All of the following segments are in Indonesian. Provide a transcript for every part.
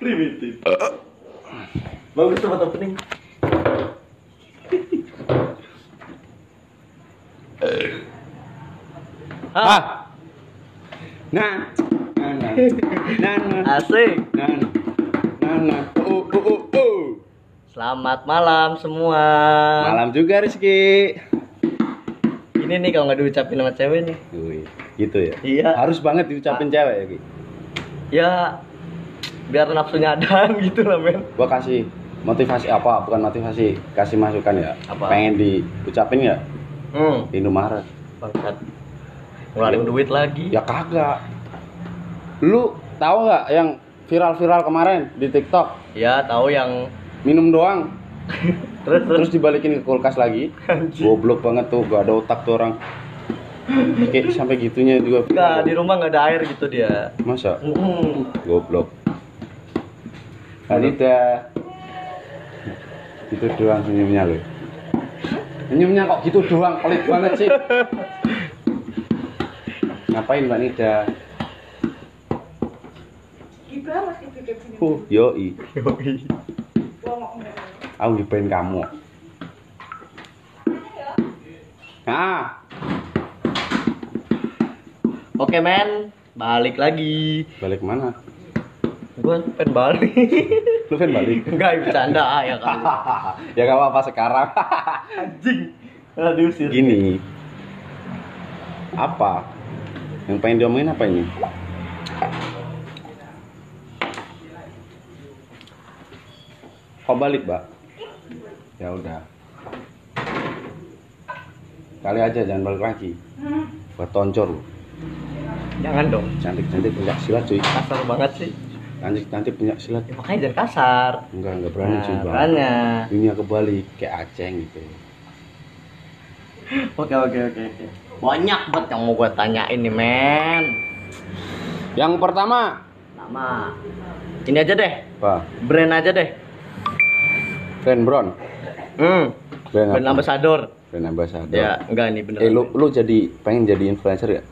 Primitif. Bagus tempat opening. Ah. Nah. Nah, nah. Nah, nah. Asik. Nah, nah. Nah. Oh, oh, oh, oh. Selamat malam semua. Malam juga Rizky. Ini nih kalau nggak diucapin sama cewek nih. Wih, gitu ya. Iya. Harus banget diucapin cewek ya, Ki. Ya biar nafsunya ada gitu lah men. Gua kasih motivasi apa? Bukan motivasi, kasih masukan ya. Apa? Pengen diucapin ya Hmm. Indomaret. Bangsat. Ngeluarin duit lagi. Ya kagak. Lu tahu nggak yang viral-viral kemarin di TikTok? Ya tahu yang Minum doang, terus terus. terus dibalikin ke kulkas lagi. Goblok banget tuh, gak ada otak tuh orang. Kayak sampai gitunya juga. Enggak, di rumah nggak ada air gitu dia. Masa? Hmm. Goblok. Anita. Gitu doang senyumnya loh. Senyumnya kok gitu doang, pelit banget sih. Ngapain Mbak Nida? Uh, yoi. Yoi. Aku gibahin kamu. Ah, Oke men, balik lagi. balik mana? Gue pengen balik. Lu kan balik. Enggak bercanda ah, ya kan. ya gak apa-apa sekarang. Anjing. Ah, diusir. Gini. Apa? Yang pengen diomongin apa ini? Kok balik, Mbak? Ya udah. Kali aja jangan balik lagi. Buat toncor lu. Jangan dong. Cantik-cantik punya silat cuy. Kasar banget sih. Cantik-cantik punya silat. Ya, makanya jangan kasar. Enggak, enggak berani Nah, Bang. makanya. Dunia kebalik kayak Aceh gitu. Oke oke oke oke. Banyak banget yang mau gue tanyain nih men. Yang pertama, Nama. Ini aja deh. apa? Brand aja deh. Brand Brown. Hmm. Brand, Brand ambassador. Brand ambassador. Ya, enggak nih bener. Eh lu lu jadi pengen jadi influencer ya?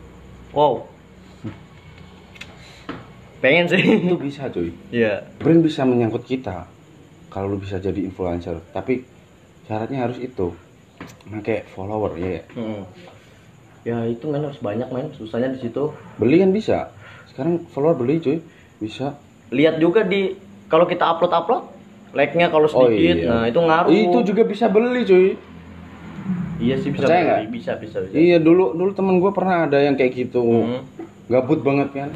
Wow. Pengen sih. Itu bisa cuy. Iya. Brand bisa menyangkut kita. Kalau lu bisa jadi influencer, tapi syaratnya harus itu. Pakai follower ya. ya. Hmm. Ya itu men harus banyak men. Susahnya di situ. Beli kan bisa. Sekarang follower beli cuy. Bisa. Lihat juga di kalau kita upload upload like-nya kalau Oh, sedikit, iya. nah itu ngaruh. Itu juga bisa beli cuy. Iya sih bisa Percaya beli. bisa bisa bisa. Iya dulu dulu temen gue pernah ada yang kayak gitu. Hmm. Gabut banget kan.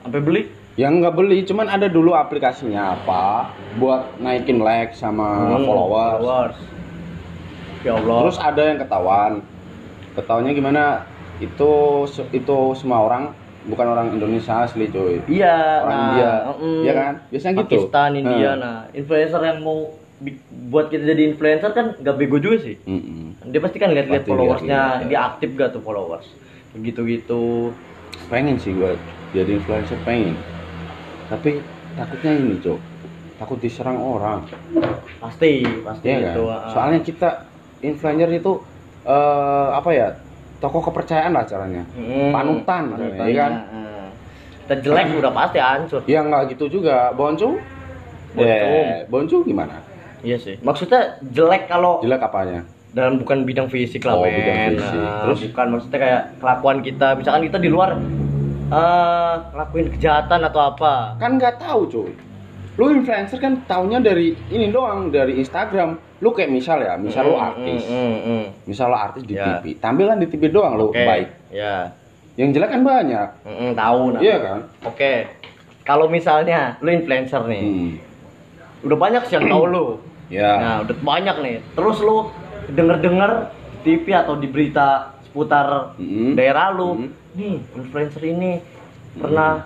Sampai beli? Yang nggak beli, cuman ada dulu aplikasinya apa buat naikin like sama Hmm, followers. followers. Ya Allah. Terus ada yang ketahuan. Ketahuannya gimana? Itu itu semua orang bukan orang Indonesia asli cuy. iya, orang nah, India. mm, Iya kan? Biasanya gitu. Pakistan, India, Nah. nah influencer yang mau buat kita jadi influencer kan gak bego juga sih. Mm-mm. Dia pasti kan lihat-lihat followersnya, ya. dia aktif gak tuh followers, gitu-gitu. Pengen sih gue jadi influencer pengen. Tapi takutnya ini cok. Takut diserang orang. Pasti, pasti kan? itu. ah. Soalnya kita influencer itu eh apa ya? Toko kepercayaan lah caranya. Hmm, panutan, panutannya, iya kan? ah. Kita jelek udah pasti hancur. Ya nggak gitu juga. Boncung? Boncung. Eh, boncung gimana? Iya sih. Maksudnya jelek kalau Jelek apanya? dalam bukan bidang fisik lah Oh, men. bidang fisik. Nah, Terus? bukan maksudnya kayak kelakuan kita misalkan kita di luar eh ngelakuin kejahatan atau apa? Kan nggak tahu cuy. Lu influencer kan taunya dari ini doang dari Instagram. Lu kayak misal ya misal lu Hmm, artis. hmm, hmm, hmm. misal lu artis di Ya. TV tampilan di TV doang lu baik. ya. Yang jelek kan banyak. Hmm, hmm, tahu nah iya kan? Oke. Kalau misalnya lu influencer nih hmm. udah banyak sih yang tahu lu. Ya. Nah udah banyak nih. Terus lu denger denger TV atau di berita seputar Hmm. daerah lu Hmm. Nih influencer ini pernah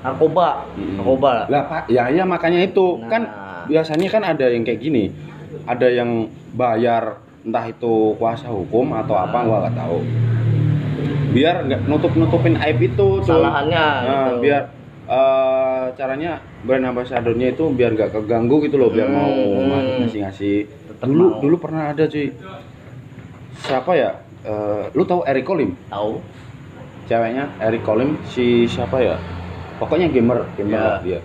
narkoba Hmm. narkoba lah pak ya ya makanya itu Nah. kan biasanya kan ada yang kayak gini ada yang bayar entah itu kuasa hukum atau apa Nah. gua nggak tahu biar nggak nutup nutupin aib itu cuy. Kesalahannya, Nah, gitu. biar eh, caranya brand ambassadornya itu biar nggak keganggu gitu loh biar mau Hmm. ngasih ngasih Tetep dulu mau. dulu pernah ada cuy siapa ya Eh, lu tahu Eric Colim tahu ceweknya Eric Colim si siapa ya? Pokoknya gamer gamer lah dia.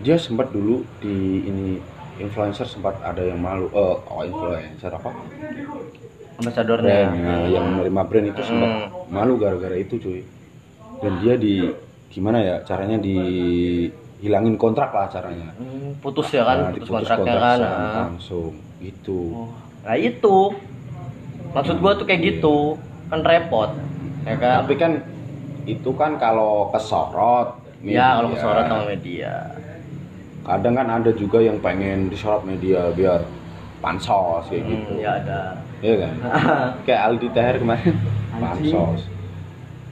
Dia sempat dulu di ini influencer sempat ada yang malu eh oh influencer apa? Ambasadornya nah, yang menerima brand itu sempat Hmm. malu gara-gara itu cuy. Dan dia di gimana ya caranya dihilangin kontrak lah caranya. Hmm, putus ya kan Nah, putus diputus kontraknya kontrak kan ah. langsung gitu. Nah itu. Maksud gua tuh kayak gitu kan repot ya kan? Tapi kan itu kan kalau kesorot ya kalau media. kesorot sama media. Kadang kan ada juga yang pengen disorot media biar pansos kayak gitu. hmm, ya ada. Iya kan? Kayak Aldi Taher kemarin. Pansos.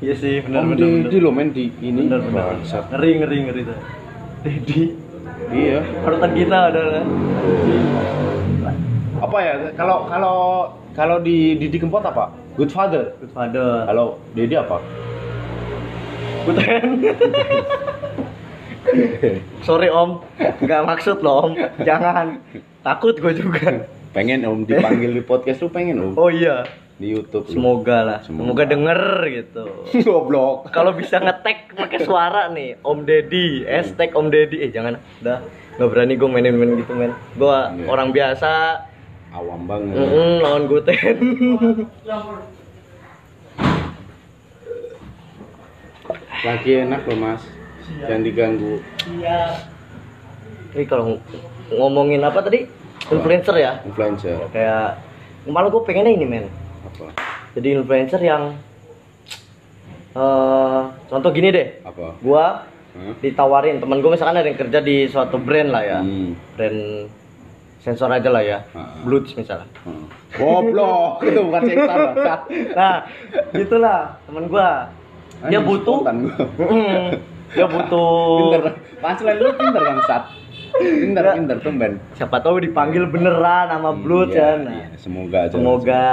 Iya sih benar Om benar Deddy lo main di ini. Benar benar. Ngeri ngeri ngeri tuh Dedi iya. Parutan kita adalah apa ya kalau kalau kalau di Didi Kempot apa Good Father Good father kalau Dedi apa Buten. Sorry om, nggak maksud loh om. Jangan. Takut gue juga. pengen om dipanggil di podcast lu pengen om Oh iya. di YouTube lu. Semoga lah. Semoga, Semoga. denger gitu. goblok Kalau bisa ngetek pakai suara nih, Om Deddy, hashtag Om Deddy. Eh jangan, dah nggak berani gue mainin main gitu men. Gue Iya. orang biasa, awam banget mm lawan Guten. lagi enak loh mas jangan diganggu Ini kalau ng- ngomongin apa tadi? Influencer ya? influencer Kayak malah gue pengennya ini men. apa jadi influencer yang eh contoh gini deh apa gua Hah? ditawarin teman gue misalkan ada yang kerja di suatu brand lah ya Hmm. brand sensor aja lah ya. Ah. Bluetooth misalnya. Hmm. goblok. Itu bukan sensor nah gitulah teman gua. Dia Anjing, butuh. dia butuh. Pinter. Pancelan lu pinter bangsat pinter pinter tumben. Siapa tahu dipanggil beneran sama Bluetooth Iya, kan nah, iya, semoga aja semoga.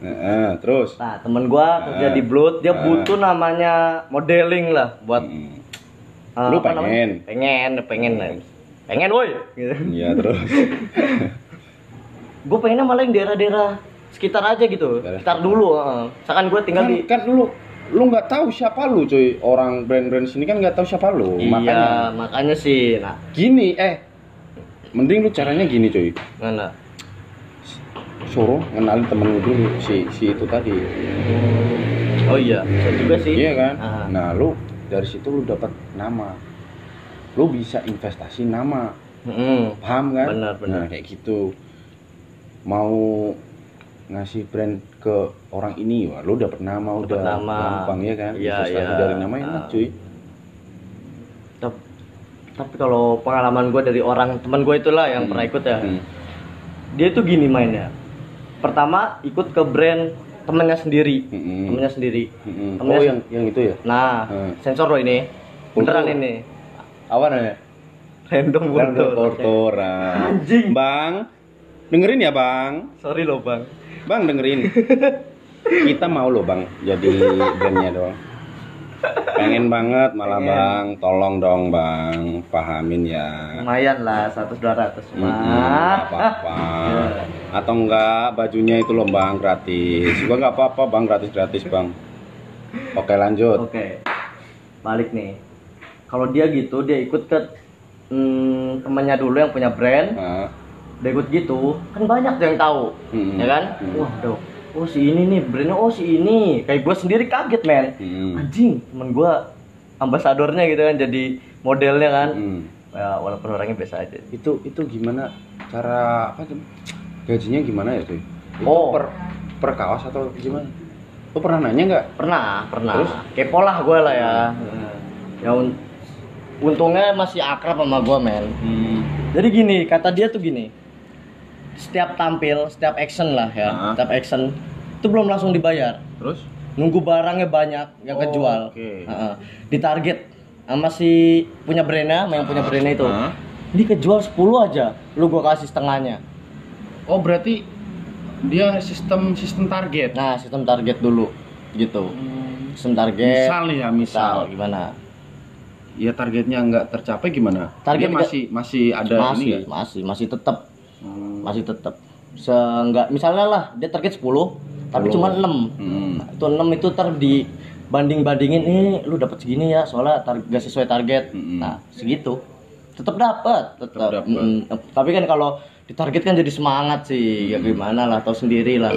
Heeh, terus? Nah temen gua kerja Ah. di Bluetooth dia Ah. butuh namanya modeling lah buat Hmm. Ah, Lu apa namanya? pengen? Pengen, pengen. Pengen woi. Gitu. iya terus Gue pengennya malah yang daerah-daerah sekitar aja gitu. Daerah Sekitar dulu. heeh. Misalkan gue tinggal kan, di kan lu lu nggak tahu siapa lu cuy orang brand-brand sini kan nggak tahu siapa lu Iya, makanya makanya sih. Nah, gini eh mending lu caranya gini cuy mana? suruh ngenalin temen lu dulu si si itu tadi Oh iya, bisa juga sih. iya kan Ah. nah lu dari situ lu dapat nama lu bisa investasi nama Mm-mm. paham kan Benar, benar. nah kayak gitu mau ngasih brand ke orang ini wah lu dapat nama Dapet udah nama. gampang ya kan Iya, investasi iya. dari nama enak Ah. cuy Tap- Tapi kalau pengalaman gue dari orang teman gue itulah yang Hmm. pernah ikut ya. Hmm. Dia tuh gini mainnya. Pertama ikut ke brand temennya sendiri. Hmm. Temennya sendiri. Hmm. Temennya oh yang yang itu ya Nah, Hmm. sensor lo ini. Beneran ini. Apa namanya Random. Kortoran. Anjing. Bang, dengerin ya bang. Sorry loh bang. Bang dengerin. Kita mau loh bang, jadi brandnya doang. Pengen banget malah Pengen. bang, tolong dong bang, pahamin ya. Lumayan lah 100 200 Mm-mm, mah. nggak apa-apa. Atau enggak bajunya itu loh bang gratis. Gua nggak apa-apa bang gratis gratis bang. Oke lanjut. Oke. Balik nih. Kalau dia gitu, dia ikut ke hmm, temannya dulu yang punya brand, Nah, dia ikut gitu, kan banyak tuh yang tahu, Mm-mm. ya kan? Mm. Wah, udah. Oh si ini nih, brandnya oh si ini. Kayak gue sendiri kaget men. mm, Anjing, temen gue ambasadornya gitu kan, jadi modelnya kan. mm. Ya, walaupun orangnya biasa aja. Itu itu gimana cara apa tuh? Gajinya gimana ya? Itu Oh. per per kaos atau gimana? Lu pernah nanya nggak? Pernah, pernah. Terus? Kepo lah gue lah ya. Ya un- untungnya masih akrab sama gue men. Hmm. Jadi gini, kata dia tuh gini. Setiap tampil, setiap action lah ya, Ah. setiap action itu belum langsung dibayar. Terus? Nunggu barangnya banyak yang Oh, kejual. oke. Heeh. Ditarget sama si punya brandnya, sama yang punya brandnya itu. Ah. Ini kejual 10 aja, lu gua kasih setengahnya. Oh berarti dia sistem sistem target. Nah, sistem target dulu gitu. Sistem target. Misal ya misal misal, gimana? Ya targetnya nggak tercapai gimana? Target Dia masih masih ada masih, ini ya? masih, masih tetap Hmm. masih tetap seenggak misalnya lah dia target 10 tapi 10. cuma 6 Hmm. Nah, itu 6 itu ntar dibanding bandingin eh lu dapat segini ya soalnya tar- gak sesuai target Mm-mm. nah segitu tetap dapat tetap. Mm, tapi kan kalau ditarget kan jadi semangat sih ya gimana lah tahu sendiri lah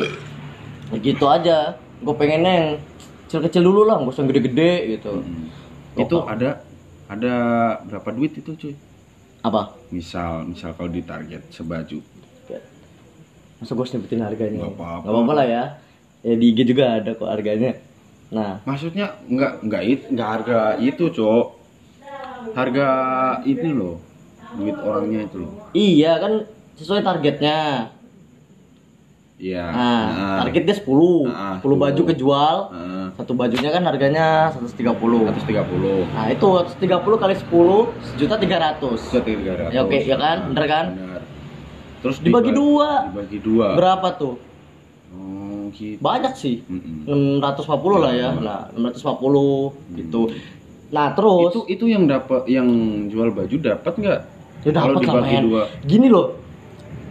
Ya gitu aja gue pengennya yang kecil-kecil dulu lah gak usah gede-gede gitu Hmm. Itu ada ada berapa duit itu cuy? apa Misal misal kalau ditarget sebaju. masa gue sebutin harganya Nggak apa-apa. Nggak apa-apa lah ya ya di IG juga ada kok harganya nah Maksudnya nggak nggak it nggak harga itu cok. Harga ini loh duit orangnya itu loh. iya kan sesuai targetnya Iya. nah, Nah, targetnya 10 Nah, 10 baju 10. kejual Heeh. satu bajunya kan harganya 130 130. Nah itu 130 kali 10 sejuta 300 Tiga ratus. Ya oke, ya kan? Bener kan? Bener. Terus Dibagi dua. Dibagi dua. Berapa tuh? Oh gitu. Banyak sih Mm-mm. 650 lah ya Nah 650 gitu Nah terus Itu itu yang dapat yang jual baju dapat nggak? Ya Kalau lah, dibagi dua. Gini loh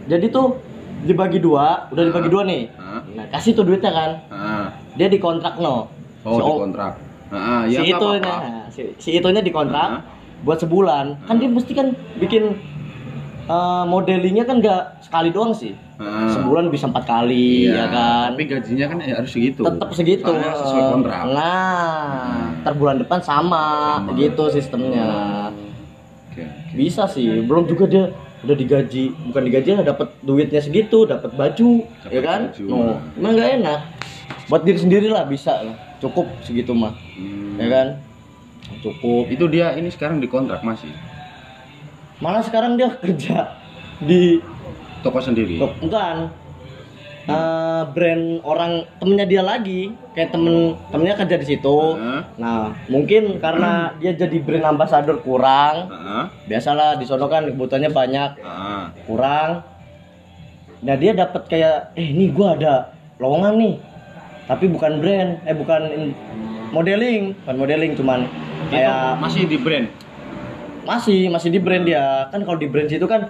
Jadi tuh dibagi dua Udah dibagi dua nih? Nah kasih tuh duitnya kan. Dia dikontrak no Oh, Si di o- kontrak. Ah, ya si itu nah, si, si itunya dikontrak buat sebulan kan dia mesti kan bikin eh, modelingnya kan nggak sekali doang sih Ah. sebulan bisa empat kali Iya, ya kan Tapi gajinya kan ya harus segitu. tetap segitu Soalnya sesuai kontrak. nah bulan depan sama, Sama. gitu sistemnya oke. bisa sih belum juga dia udah digaji bukan digaji lah dapat duitnya segitu dapat baju Dapet ya kan baju. no emang nggak enak buat diri sendiri lah bisa lah cukup segitu mah Hmm. ya kan cukup Itu dia ini sekarang dikontrak masih. malah sekarang dia kerja di Toko sendiri. Bukan Eh, brand orang temennya dia lagi kayak temen temennya kerja di situ Heeh. nah mungkin karena dia jadi brand ambassador kurang Heeh. biasalah di sono kan kebutuhannya banyak Heeh. kurang nah dia dapat kayak eh ini gua ada lowongan nih tapi bukan brand eh bukan in- modeling bukan modeling cuman kayak masih di brand. masih masih di brand dia kan kalau di brand itu kan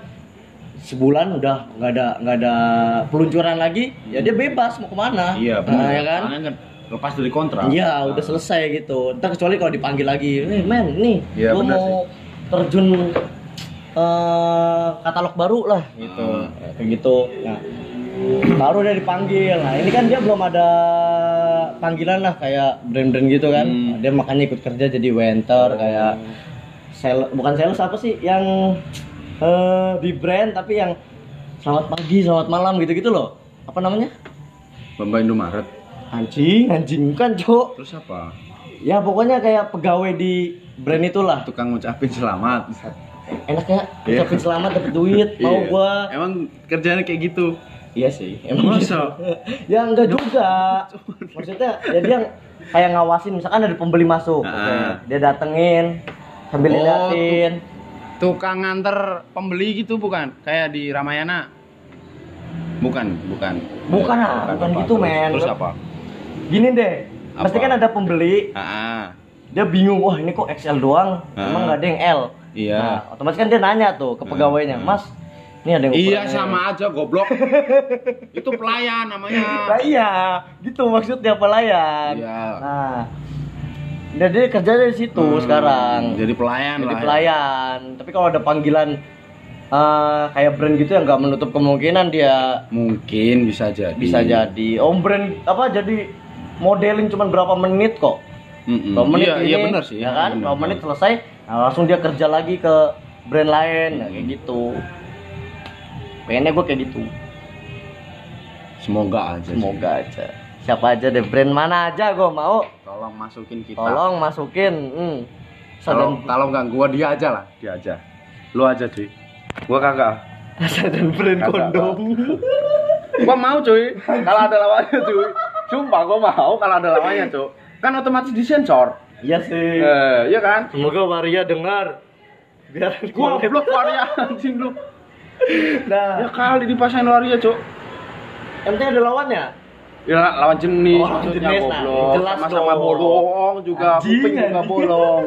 sebulan udah nggak ada nggak ada peluncuran lagi ya dia bebas mau ke mana. Iya, nah, ya kan? Soalnya lepas dari kontrak. iya udah selesai gitu. Ntar kecuali kalau dipanggil lagi eh men nih Iya, gua mau terjun eh, katalog baru lah. Gitu. Ah. kayak gitu. Nah baru dia dipanggil. Nah ini kan dia belum ada panggilan lah kayak brand-brand gitu kan. Hmm. dia makanya ikut kerja jadi winter kayak sales bukan sales apa sih yang eh, di brand tapi yang selamat pagi selamat malam gitu gitu loh apa namanya Bamba Indomaret. anjing anjing kan cok Terus apa? ya pokoknya kayak pegawai di brand itulah Tukang ngucapin selamat. enaknya Iya. ucapin selamat dapet duit mau Iya. gua Emang kerjanya kayak gitu. iya sih emang Masa? ya enggak juga maksudnya ya dia kayak ngawasin misalkan ada pembeli masuk Ah. oke. dia datengin sambil Oh, liatin Tukang nganter pembeli gitu bukan? Kayak di Ramayana. Bukan, bukan. Bukan, ah, bukan apa. gitu, Terus- men. Terus apa? gini deh pasti Apa? kan ada pembeli Ah, ah. dia bingung wah ini kok XL doang Ah. emang nggak ada yang L Iya. nah, otomatis kan dia nanya tuh ke pegawainya mas ini ada yang Iya ukurannya." sama aja goblok. Itu pelayan namanya. Nah, iya gitu maksudnya pelayan Iya. nah dan dia kerja di situ Hmm, sekarang Jadi pelayan jadi lah. ya. pelayan tapi kalau ada panggilan eh, kayak brand gitu yang nggak menutup kemungkinan dia Mungkin bisa jadi. bisa jadi om brand apa jadi modeling cuma berapa menit kok Mm-mm. Berapa menit Iya, ini, iya benar sih. ya kan berapa menit selesai nah, langsung dia kerja lagi ke brand lain ya, kayak gitu pengennya gue kayak gitu Semoga aja. sih. semoga aja siapa aja deh brand mana aja gue mau Tolong masukin kita. tolong masukin hmm. Kalau kalau nggak gua dia aja lah, dia aja. Lu aja cuy. Gua kagak. sadan brand Kagak, kondom Gua mau cuy. Kalau ada lawannya cuy. Sumpah gua mau kalau ada lawannya cuy. Kan otomatis disensor. iya sih Eh, iya kan? semoga Waria dengar biar Gua goblok waria anjing lu. nah Ya kali dipasangin waria cuy. ente ada lawannya Ya lawan jenis Oh, lawan maksudnya jenis, nah, goblok. jelas Sama-sama dong. bolong juga, Anjing, kuping juga bolong.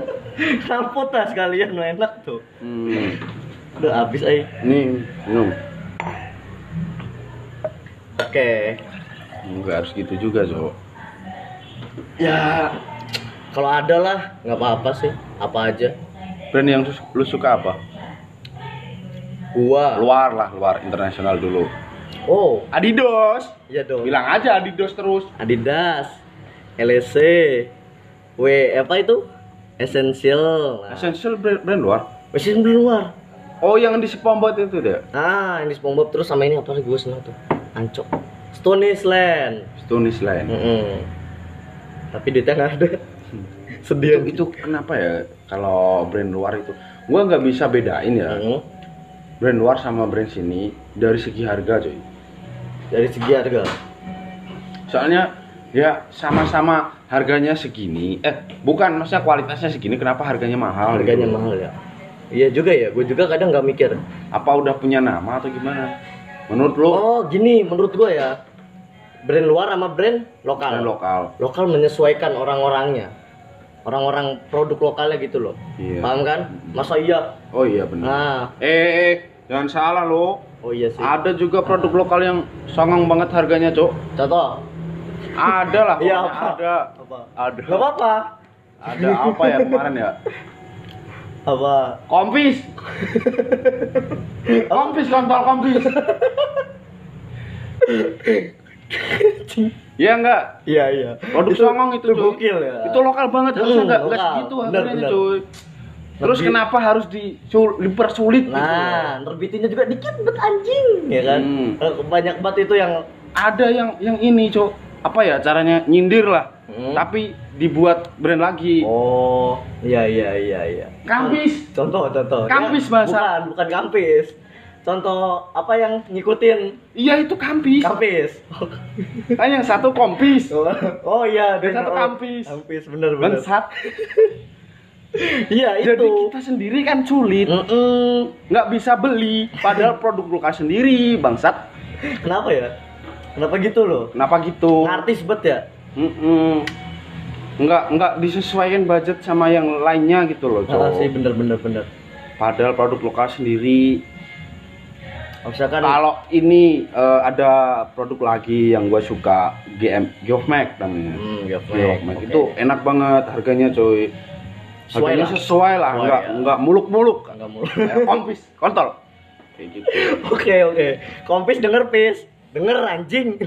Knalpot lah sekalian no enak tuh Hmm. udah habis eh Nih, minum. oke Enggak harus gitu juga, Cok. ya kalau ada lah nggak apa-apa sih apa aja Brand yang lu suka apa? Gua. Luar lah, luar internasional dulu. Oh, Adidas. iya dong. Bilang aja Adidas terus. Adidas, LSC, W apa itu? Essential. Nah, Essential brand, brand luar. Essential di luar. Oh, yang di SpongeBob itu deh. Ah, ini SpongeBob terus sama ini apa lagi gue seneng tuh? Ancok. Stonish Land. Stonish Line. Mm-mm. Tapi duitnya nggak ada. Itu, Sedih. itu kenapa ya kalau brand luar itu gua nggak bisa bedain ya Mm. brand luar sama brand sini dari segi harga coy Dari segi harga. soalnya ya sama-sama harganya segini eh bukan maksudnya kualitasnya segini kenapa harganya mahal Harganya gitu? mahal ya. Iya juga ya. Gue juga kadang nggak mikir. apa udah punya nama atau gimana menurut lo Oh, gini menurut gue ya. Brand luar sama brand lokal. brand lokal lokal menyesuaikan orang-orangnya orang-orang produk lokalnya gitu loh Iya. paham kan masa iya oh iya benar nah eh, eh, eh, jangan salah lo oh iya sih ada juga produk lokal yang songong banget harganya cok contoh ada lah Iya, apa? ada apa ada nggak apa-apa ada apa ya kemarin ya apa Kompis. kompis kontol kompis. Iya enggak? iya iya Produk songong itu, itu cuy. gokil ya Itu lokal banget, Hmm, harusnya enggak enggak lokal. segitu harganya, cuy. Terus Lebih- kenapa harus disul- dipersulit gitu? nah nerbitinnya juga dikit bet anjing ya kan Hmm. Banyak banget itu yang Ada yang yang ini, Cuk. Apa ya caranya nyindir lah. Hmm. Tapi dibuat brand lagi. oh iya iya iya iya Kampis. contoh contoh Kampis Ya, bahasa. bukan bukan kampis contoh apa yang ngikutin Iya itu kampis. kampis Kan yang satu kompis. Oh, oh iya, Dan satu oh, kampis. Kampis bener bener. Bangsat. Iya itu. Jadi kita sendiri kan sulit. Mm-mm. nggak bisa beli padahal produk lokal sendiri bangsat Kenapa ya? Kenapa gitu loh? kenapa gitu Artis bet ya? Mm-mm. nggak nggak disesuaikan budget sama yang lainnya gitu loh Ah, cowok sih bener bener bener. padahal produk lokal sendiri Misalkan kalau ini eh, ada produk lagi yang gue suka GM Geofmax namanya Hmm, Geofmax, Geofmax oke. itu enak banget harganya coy Sesuai harganya lah. sesuai lah nggak ya. nggak muluk-muluk Enggak mulu. Kayak kompis kontol kayak gitu Oke oke. Kompis denger pis. Denger anjing.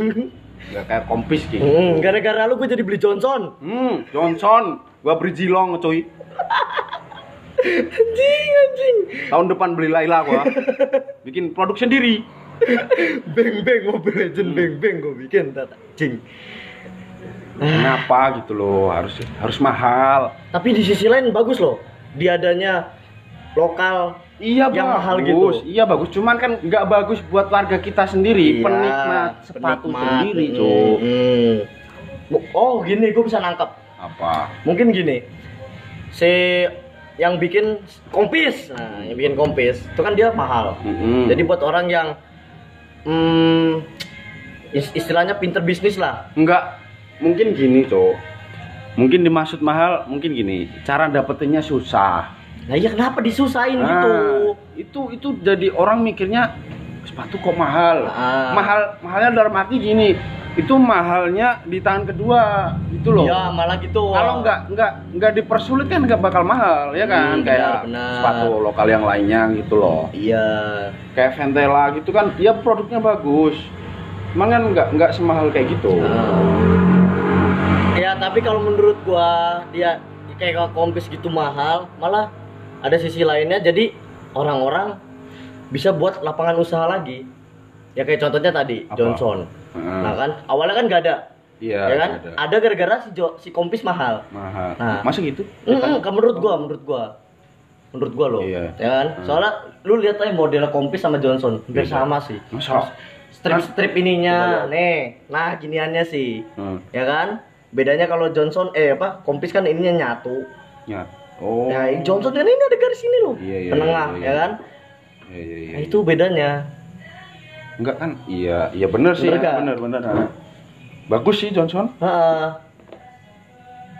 nggak kayak kompis gitu Hmm, gara-gara lu gue jadi beli Johnson. Hmm, Johnson, gua beri Jilong cuy. Anjing anjing. Tahun depan beli Laila gua. Bikin produk sendiri. Beng beng Mobile Legend beng beng gue bikin anjing. Kenapa gitu loh? Harus harus mahal. Tapi di sisi lain bagus loh. Diadanya lokal Iya Yang bagus. mahal gitu. Iya bagus. Cuman kan nggak bagus buat warga kita sendiri, Iya, penikmat sepatu penikmat. sendiri, Mm, cuy. mm. Oh gini, gue bisa nangkep. Apa? Mungkin gini, si yang bikin kompis, nah yang bikin kompis itu kan dia mahal. Mm-mm. Jadi buat orang yang hmm, is- istilahnya pinter bisnis lah. nggak mungkin gini, cowok. Mungkin dimaksud mahal, mungkin gini. Cara dapetinnya susah. Nah iya kenapa disusahin Nah, gitu? itu itu jadi orang mikirnya sepatu kok mahal. Ah. Mahal mahalnya dalam arti gini, itu mahalnya di tangan kedua itu loh. Ya malah gitu. Kalau nggak nggak nggak dipersulit kan nggak bakal mahal ya kan Hmm, kayak benar, benar. sepatu lokal yang lainnya gitu loh. Iya. Kayak Ventela gitu kan, dia produknya bagus. Cuman kan nggak nggak semahal kayak gitu. Nah. Ya tapi kalau menurut gua dia kayak kompis gitu mahal, malah ada sisi lainnya jadi orang-orang bisa buat lapangan usaha lagi. Ya kayak contohnya tadi Apa? Johnson. Heeh. Nah kan awalnya kan gak ada, Iya. ya kan? ada. Ada gara-gara si Jo- si kompis mahal. Mahal. Nah. Masa gitu? Mm -mm, menurut gua, menurut gua. Menurut gua loh. Iya. Ya kan? Soalnya lu lihat aja model kompis sama Johnson, hampir Iya. sama sih. Masa? Strip-strip ininya, Coba nih. Nah, giniannya sih. Hmm. Ya kan? Bedanya kalau Johnson eh apa? Kompis kan ininya nyatu. Ya. Oh. Nah, ini Johnson kan ini ada garis ini loh. Iya, iya, Penengah, iya, iya. ya kan? Iya, iya, iya. Nah, itu bedanya. Enggak kan? Iya, iya bener sih. Bener ya, nggak? bener bener. ah. Bagus sih Johnson. Heeh.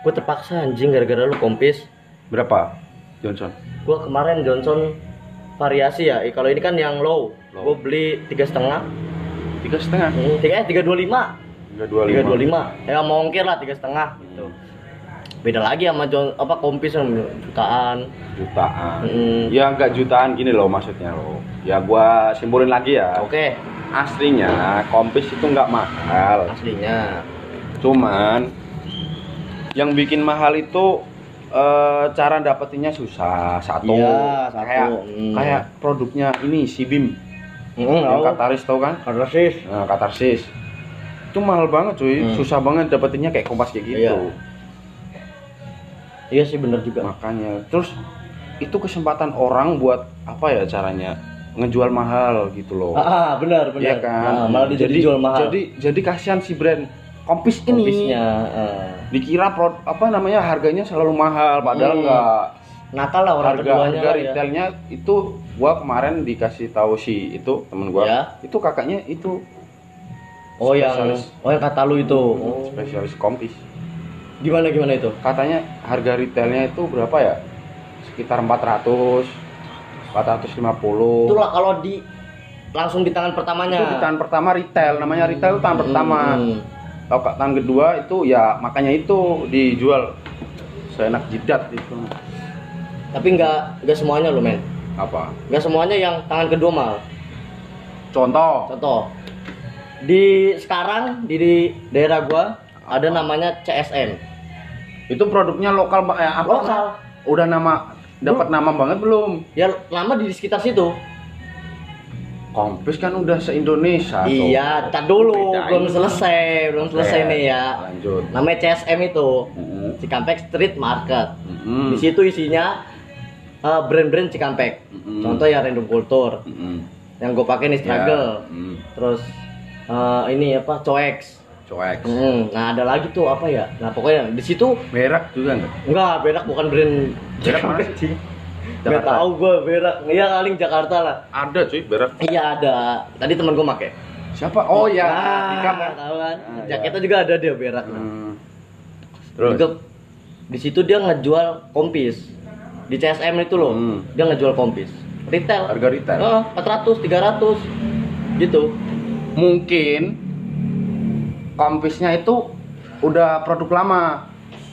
Gue terpaksa anjing gara-gara lu kompis. Berapa? Johnson. Gua kemarin Johnson variasi ya. Eh, Kalau ini kan yang low. Low. Gue beli tiga setengah. Tiga setengah. Hmm, Tiga eh tiga dua lima. Tiga dua lima. Ya mau ongkir lah tiga setengah gitu. beda lagi sama John apa kompis yang jutaan. Jutaan. Mm. ya nggak jutaan gini loh maksudnya loh. Ya gua simpulin lagi ya. Oke. Aslinya kompis itu nggak mahal. Aslinya. Cuman yang bikin mahal itu eh, cara dapetinnya susah. Satu. Iya, satu. kayak Hmm. kayak produknya ini si Bim. Hmm, yang Kataris tau kan? Sih nah, Katarsis itu mahal banget cuy Hmm. susah banget dapetinnya kayak kompas kayak gitu Iya. iya sih bener juga makanya terus itu kesempatan orang buat apa ya caranya ngejual mahal gitu loh ah benar benar Iya kan Nah, malah jadi jual mahal jadi jadi kasihan si brand kompis ini kompisnya ah. dikira prod, apa namanya harganya selalu mahal padahal Hmm. enggak nakal lah orang harga keduanya harga ya. retailnya itu gua kemarin dikasih tahu si itu temen gua Ya. itu kakaknya itu oh yang spesialis. oh yang kata lu itu. Oh. spesialis kompis. Gimana gimana itu? Katanya harga retailnya itu berapa ya? Sekitar 400 450 itulah kalau di langsung di tangan pertamanya. Itu di tangan pertama retail namanya retail itu tangan pertama. Hmm. kalau ke tangan kedua itu ya makanya itu dijual. Seenak jidat itu. Tapi nggak nggak semuanya lo men. Apa? Nggak semuanya yang tangan kedua mal contoh. Contoh di sekarang di, di daerah gua ada namanya CSM itu produknya lokal eh, apa? Lokal. Udah nama dapat nama banget belum? Ya lama di sekitar situ. Kompis kan udah se Indonesia iya tak dulu belum selesai belum selesai nih ya. lanjut. Namanya CSM itu. Mm-mm. Cikampek Street Market. Mm-mm. di situ isinya uh, brand-brand Cikampek. Mm-mm. contoh ya Random Culture. Mm-mm. yang gue pakai nih Struggle. Ya. Mm. terus uh, ini apa Coex. Coex. Mm, nah ada lagi tuh apa ya? Nah pokoknya di situ merek juga enggak enggak berak bukan brand Berak mana sih? Jakarta. Nggak tahu gue berak. Iya paling Jakarta lah. Ada cuy merek iya ada. Tadi teman gue make. Siapa? Oh ya ah, Dika kan? tahu kan? Ah, jaketnya iya. juga ada dia berak. Nah. Hmm. terus? Juga di situ dia ngejual kompis. Di CSM itu loh Hmm. dia ngejual kompis. Retail. Harga retail. Oh, 400 300 gitu mungkin kompisnya itu udah produk lama.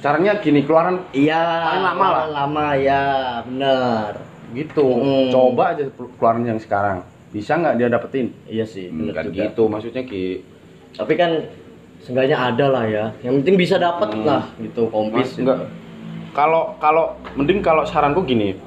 Caranya gini keluaran iya Paling lama lah. lama ya bener. Gitu. Hmm. coba aja keluaran yang sekarang. Bisa nggak dia dapetin? Iya sih Hmm, bener kan juga. gitu maksudnya ki tapi kan seenggaknya ada lah ya. Yang penting bisa dapat Hmm. lah gitu kompis Mas, enggak kalau kalau mending kalau saranku gini.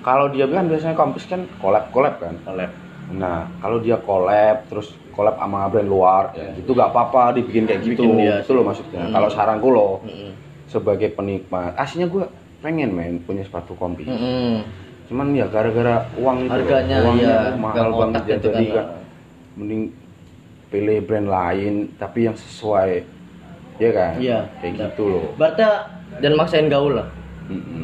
Kalau dia kan biasanya kompis kan collab collab kan. Collab nah kalau dia collab terus collab sama brand luar ya. gitu nggak apa-apa dibikin kayak gitu. Bikin dia itu loh maksudnya. Hmm. kalau saranku loh Mm-mm. sebagai penikmat aslinya gue pengen main punya sepatu kompis Mm-mm. cuman ya gara-gara uang itu loh, harganya uangnya ya tuh mahal nggak banget ya. itu jadi kan. kan mending pilih brand lain tapi yang sesuai. Ya kan? Iya, kayak gitu loh. Berarti dan maksain gaul lah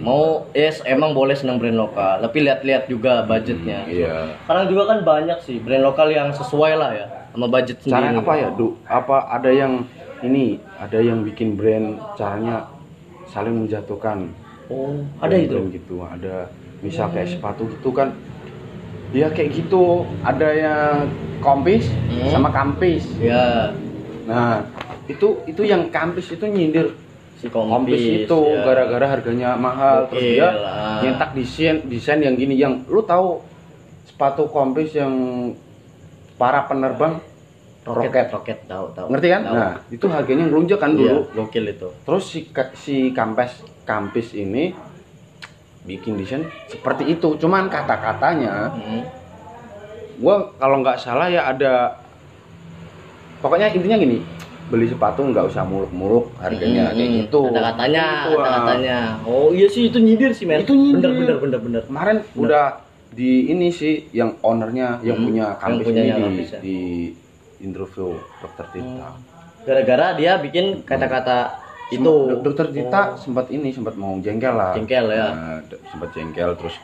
Mau yes emang boleh senang brand lokal tapi lihat-lihat juga budgetnya. iya. Sekarang juga kan banyak sih brand lokal yang sesuai lah ya sama budget sendiri. caranya apa ya du? Apa ada yang ini ada yang bikin brand caranya saling menjatuhkan? Oh ada itu? Brand gitu ada. Misal kayak sepatu gitu kan dia kayak gitu. Ada yang kompis Hmm. sama kampis. Ya. Nah itu itu yang kampis itu nyindir si kompis kompis, itu ya. gara-gara harganya mahal terus Oke dia lah. nyetak desain desain yang gini yang lu tahu sepatu kompis yang para penerbang roket roket. roket tahu tahu ngerti kan Tahu. nah itu harganya ngelunjak kan Iya, dulu gokil itu terus si si kampes kampis ini bikin desain seperti itu cuman kata-katanya Hmm. gua kalau nggak salah ya ada pokoknya intinya gini beli sepatu nggak usah muluk-muluk harganya Hmm, kayak hmm. gitu kata-katanya Gitu, ah. kata-katanya oh iya sih itu nyindir sih men Itu nyindir. bener bener bener bener kemarin udah di ini sih yang ownernya yang Hmm, punya kampus ini di, ya. di interview dokter Tita. gara-gara dia bikin kata-kata itu Dok- dokter Tita Oh. sempat ini sempat mau jengkel lah. Jengkel, ya. Nah, sempat jengkel terus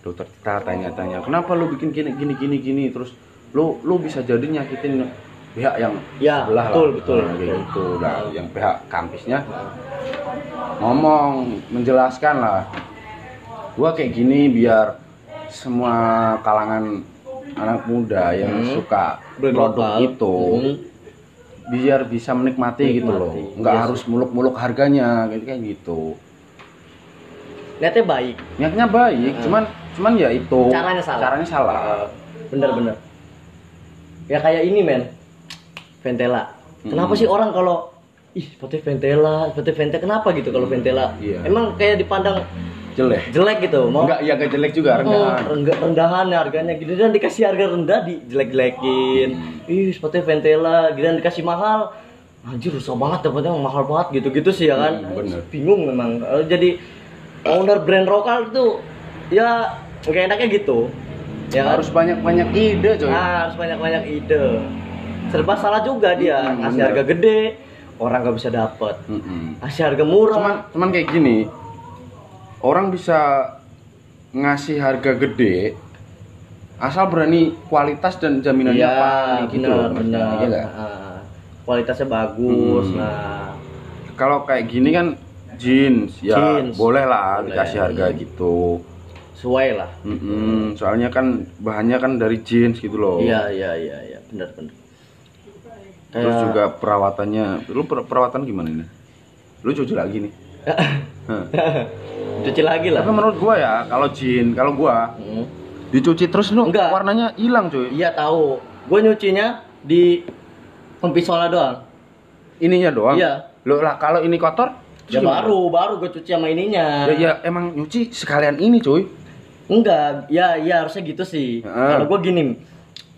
dokter Tita tanya-tanya kenapa lu bikin gini gini gini gini terus lu lu bisa jadi nyakitin pihak yang Ya, sebelah betul, lah. betul, Nah, kayak betul. gitu lah yang pihak kampusnya ngomong menjelaskan lah gua kayak gini biar semua kalangan anak muda yang Hmm. suka Brand produk lokal. itu Hmm. biar bisa menikmati, gitu loh Menikmati, nggak iya harus muluk-muluk harganya kayak kayak gitu Niatnya baik. niatnya baik Hmm. cuman cuman ya itu Caranya salah. caranya salah Bener-bener. Ya kayak ini men. Ventela. Kenapa Hmm. sih orang kalau ih seperti Ventela, seperti Ventela kenapa gitu kalau Ventela? Iya. Emang kayak dipandang jelek jelek gitu. Mau enggak ya enggak jelek juga Oh, rendahan rendah- rendahan harganya gitu dan dikasih harga rendah di jelek-jelekin. Ih, seperti Ventela, gitu dan dikasih mahal. Anjir rusak banget dapetnya mahal banget gitu-gitu sih ya kan. Hmm, bener. Bingung memang. Jadi owner brand lokal itu ya kayak enaknya gitu. Ya kan? harus banyak-banyak ide coy Nah, harus banyak-banyak ide. Serba salah juga dia, Hmm, ngasih bener. harga gede, orang nggak bisa dapet. Mm-mm. Ngasih harga murah. cuman cuman kayak gini orang bisa ngasih harga gede asal berani kualitas dan jaminannya Iya, apa gitu loh benar, maksudnya, benar. iya nggak? Ah, kualitasnya bagus. Hmm. Nah, kalau kayak gini kan jeans ya Jeans. boleh lah Boleh. dikasih harga Hmm. gitu sesuai lah. Mm-mm, soalnya kan bahannya kan dari jeans gitu loh Iya, iya, iya, iya, benar, benar. Terus Kayak- juga perawatannya lu per- perawatan gimana ini lu cuci lagi nih cuci lagi lah. tapi menurut gua ya kalau jeans kalau gua Hmm. dicuci terus lu Enggak. warnanya hilang cuy Iya tahu. Gue nyucinya di pempisola doang. ininya doang Iya. Loh lah kalau ini kotor Ya baru, baru gue cuci sama ininya. ya, ya emang nyuci sekalian ini cuy Enggak, ya, ya harusnya gitu sih. Heeh. Kalau gue gini,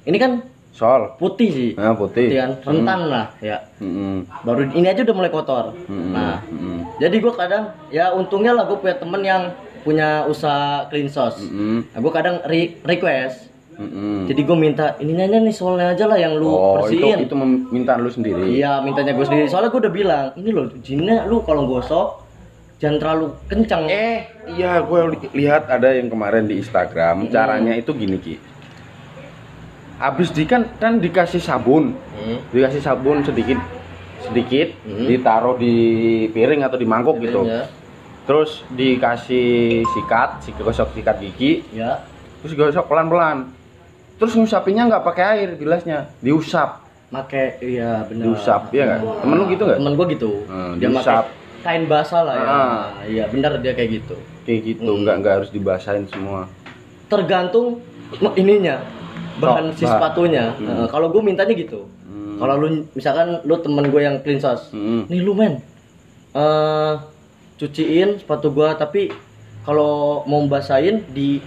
ini kan sol putih sih, nah putih putih kan, rentan lah, ya. Mm-mm. Baru ini aja udah mulai kotor. Mm-mm. Nah, Mm-mm. jadi gue kadang, ya untungnya lah gue punya temen yang punya usaha clean sauce. Mm-mm. Nah, gue kadang re- request. Mm-mm. Jadi gue minta ininya aja nih soalnya aja lah yang lu oh itu bersihin. itu meminta lu sendiri Iya, mintanya gue sendiri. Soalnya gue udah bilang, ini loh, jinnya lu kalau gosok jangan terlalu kencang. Eh, iya gue li- lihat ada yang kemarin di Instagram. Hmm. Caranya itu gini ki. Habis di kan kan dikasih sabun, Hmm. dikasih sabun sedikit sedikit, Hmm. ditaruh di piring atau di mangkok gitu. Ya, Terus dikasih sikat, si gosok sikat gigi, ya. terus gosok pelan-pelan. Terus ngusapinnya nggak pakai air gelasnya, diusap, Make, iya benar. diusap, ya nggak? Temen lu gitu nggak? Temen gue gitu. Hmm, dia diusap. pakai kain basah lah ya. Ah. Iya, benar dia kayak gitu. Kayak gitu, Hmm. nggak nggak harus dibasahin semua. Tergantung ininya, bahan si sepatunya. Hmm. Nah, kalau gue mintanya gitu. Hmm. Kalau lu misalkan lu temen gue yang clean sauce, Mm-mm. nih lu men, eh cuciin sepatu gua tapi kalau mau basahin di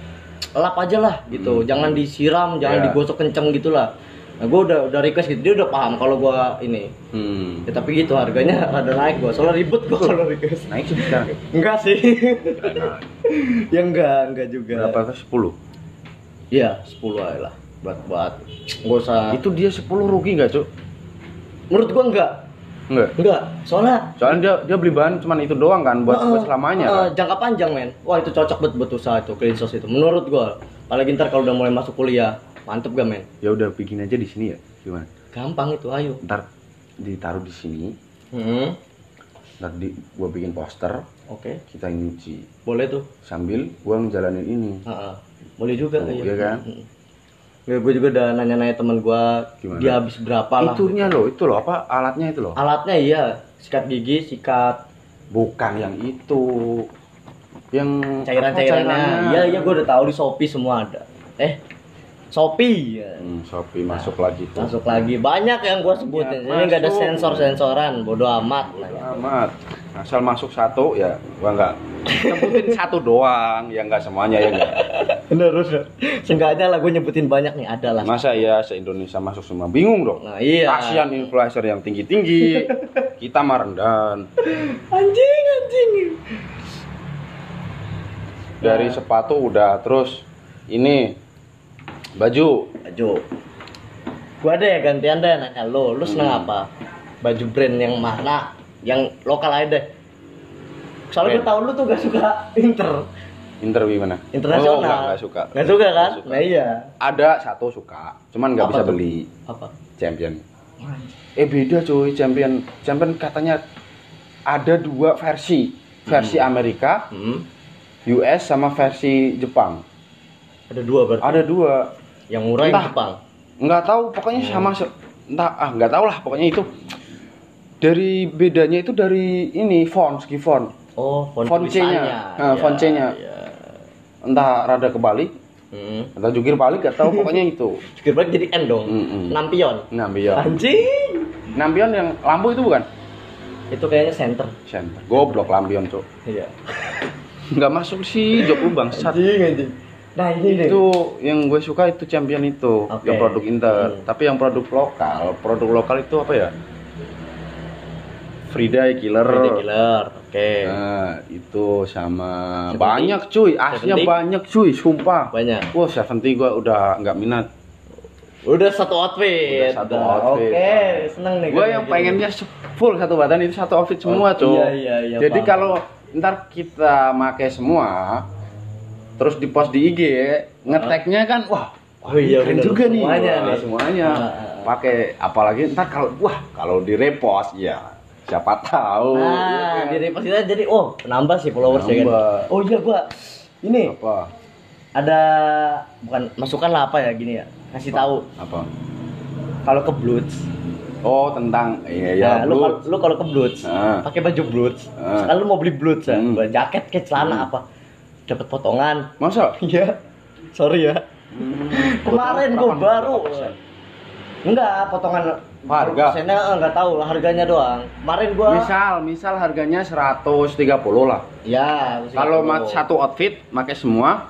lap aja lah gitu, Hmm. jangan disiram, jangan Ya. digosok kenceng gitulah. Nah, gue udah udah request gitu, dia udah paham kalau gua ini. Hmm. Ya, tapi gitu harganya rada naik gua, soalnya ribet gua kalau request. Naik sih sekarang. Enggak sih. Ya enggak, enggak juga. berapa 10? Iya, 10 aja lah. Buat buat enggak usah. Itu dia 10 rugi nggak, Cuk? Menurut gua enggak. Enggak. Enggak, soalnya Soalnya dia dia beli bahan cuman itu doang kan buat, buat Eh, selamanya. eh, kan? jangka panjang men wah itu cocok buat buat usaha itu clean sauce itu menurut gua apalagi ntar kalau udah mulai masuk kuliah mantep gak men Ya udah bikin aja di sini ya. Gimana? gampang itu ayo Ntar ditaruh di sini, hmm. ntar di gua bikin poster, oke kita nyuci boleh tuh sambil gua ngejalanin ini. Heeh. boleh juga Oh, iya kan? Mm. Ya, gue juga udah nanya-nanya temen gua Gimana? dia habis berapa lah Itunya loh, itu loh apa alatnya itu loh. alatnya iya sikat gigi sikat Bukan yang itu. Yang cairan-cairannya iya iya gue udah tahu di shopee semua ada eh shopee ya. Hmm, Shopee masuk lagi tuh. masuk lagi banyak yang gua sebutin Ya, ini nggak ada masuk. sensor sensoran bodoh amat nah, ya. amat asal masuk satu ya gua nggak sebutin satu doang ya nggak semuanya ya nggak bener bener seenggaknya lah gue nyebutin banyak nih ada lah. Masa ya se Indonesia masuk semua. Bingung dong nah iya. Kasihan influencer yang tinggi tinggi kita mah rendahan. Anjing anjing. Dari sepatu udah terus ini baju. Baju. Gua ada ya gantian deh nanya lo. Lu seneng Hmm. apa? Baju brand yang mana? Yang lokal aja deh. Soalnya gue tau lu tuh gak suka inter interview mana internasional oh, nggak nggak suka Nggak suka kan Nggak suka. nah iya ada satu suka cuman nggak bisa tuh? beli apa champion eh beda cuy champion champion katanya ada dua versi versi Amerika hmm. US sama versi Jepang. ada dua berarti Ada dua. yang murah yang Entah. Jepang Nggak tahu pokoknya sama se- entah ah nggak tahu lah pokoknya itu dari bedanya itu dari ini font segi font Oh, font, Font C-nya. Nah, font C-nya. Iya. Entah rada kebalik Hmm. atau jungkir balik gak tahu pokoknya itu Jukir balik jadi N dong. Mm-mm. Nampion. Nampion Anjing. Nampion yang lampu itu bukan Itu kayaknya center. center goblok lampion cok Iya. nggak masuk sih job lu bangsat anjing. Nah, ini deh. itu yang gue suka itu champion itu Oke. yang produk Inter Hmm. tapi yang produk lokal produk lokal itu apa ya Frida Killer Friday Killer. Oke. Nah, itu sama Seventy. banyak cuy aslinya Seventy. banyak cuy sumpah Banyak. wah 70 gua udah nggak minat Udah satu outfit. Udah satu outfit. Oke, seneng nih. gue kalau yang pengennya full satu badan itu satu outfit semua Oh, cuy iya, iya, iya, jadi paham. kalau ntar kita make semua terus di post di IG ngeteknya kan wah Oh iya, keren bener. juga nih Semuanya Wah, nih. semuanya Ah, ah, ah. pakai apalagi ntar kalau wah kalau di repost ya siapa tahu Nah, ya kan? kita jadi oh, nambah sih followers ya kan. Nambah. Oh iya gua ini apa ada bukan masukan lah apa ya gini ya. Kasih tahu apa kalau ke Bloods. oh tentang iya ya nah, lu, lu kalau ke Bloods, Ah. pakai baju Bloods. Ah. Sekarang lu mau beli Bloods ya, Hmm. Jaket kayak celana Hmm. apa. Dapat potongan. masa Iya. Sorry ya. Kemarin gua baru? Enggak, potongan Harga? Persennya eh, enggak tahu lah harganya doang. Kemarin gua misal misal harganya 130 lah ya, kalau mat satu outfit pakai semua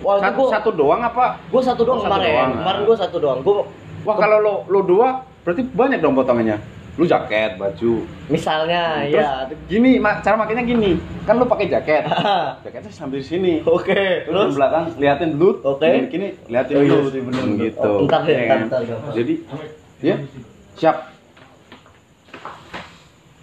Wah, satu gua, satu doang apa gua satu doang Oh, satu kemarin. doang, Kemarin ah. gua satu doang. Gua wah kalau lo lo dua berarti banyak dong potongannya lu jaket baju misalnya Terus ya. gini ma- cara makainya gini kan lu pakai jaket jaketnya sambil sini Oke, terus terus belakang liatin dulu Oke. gini, gini liatin Oh, iya dulu Hmm, bener. gitu Oh, ntar deh, Ya ntar, kan? ntar, ntar. jadi ya siap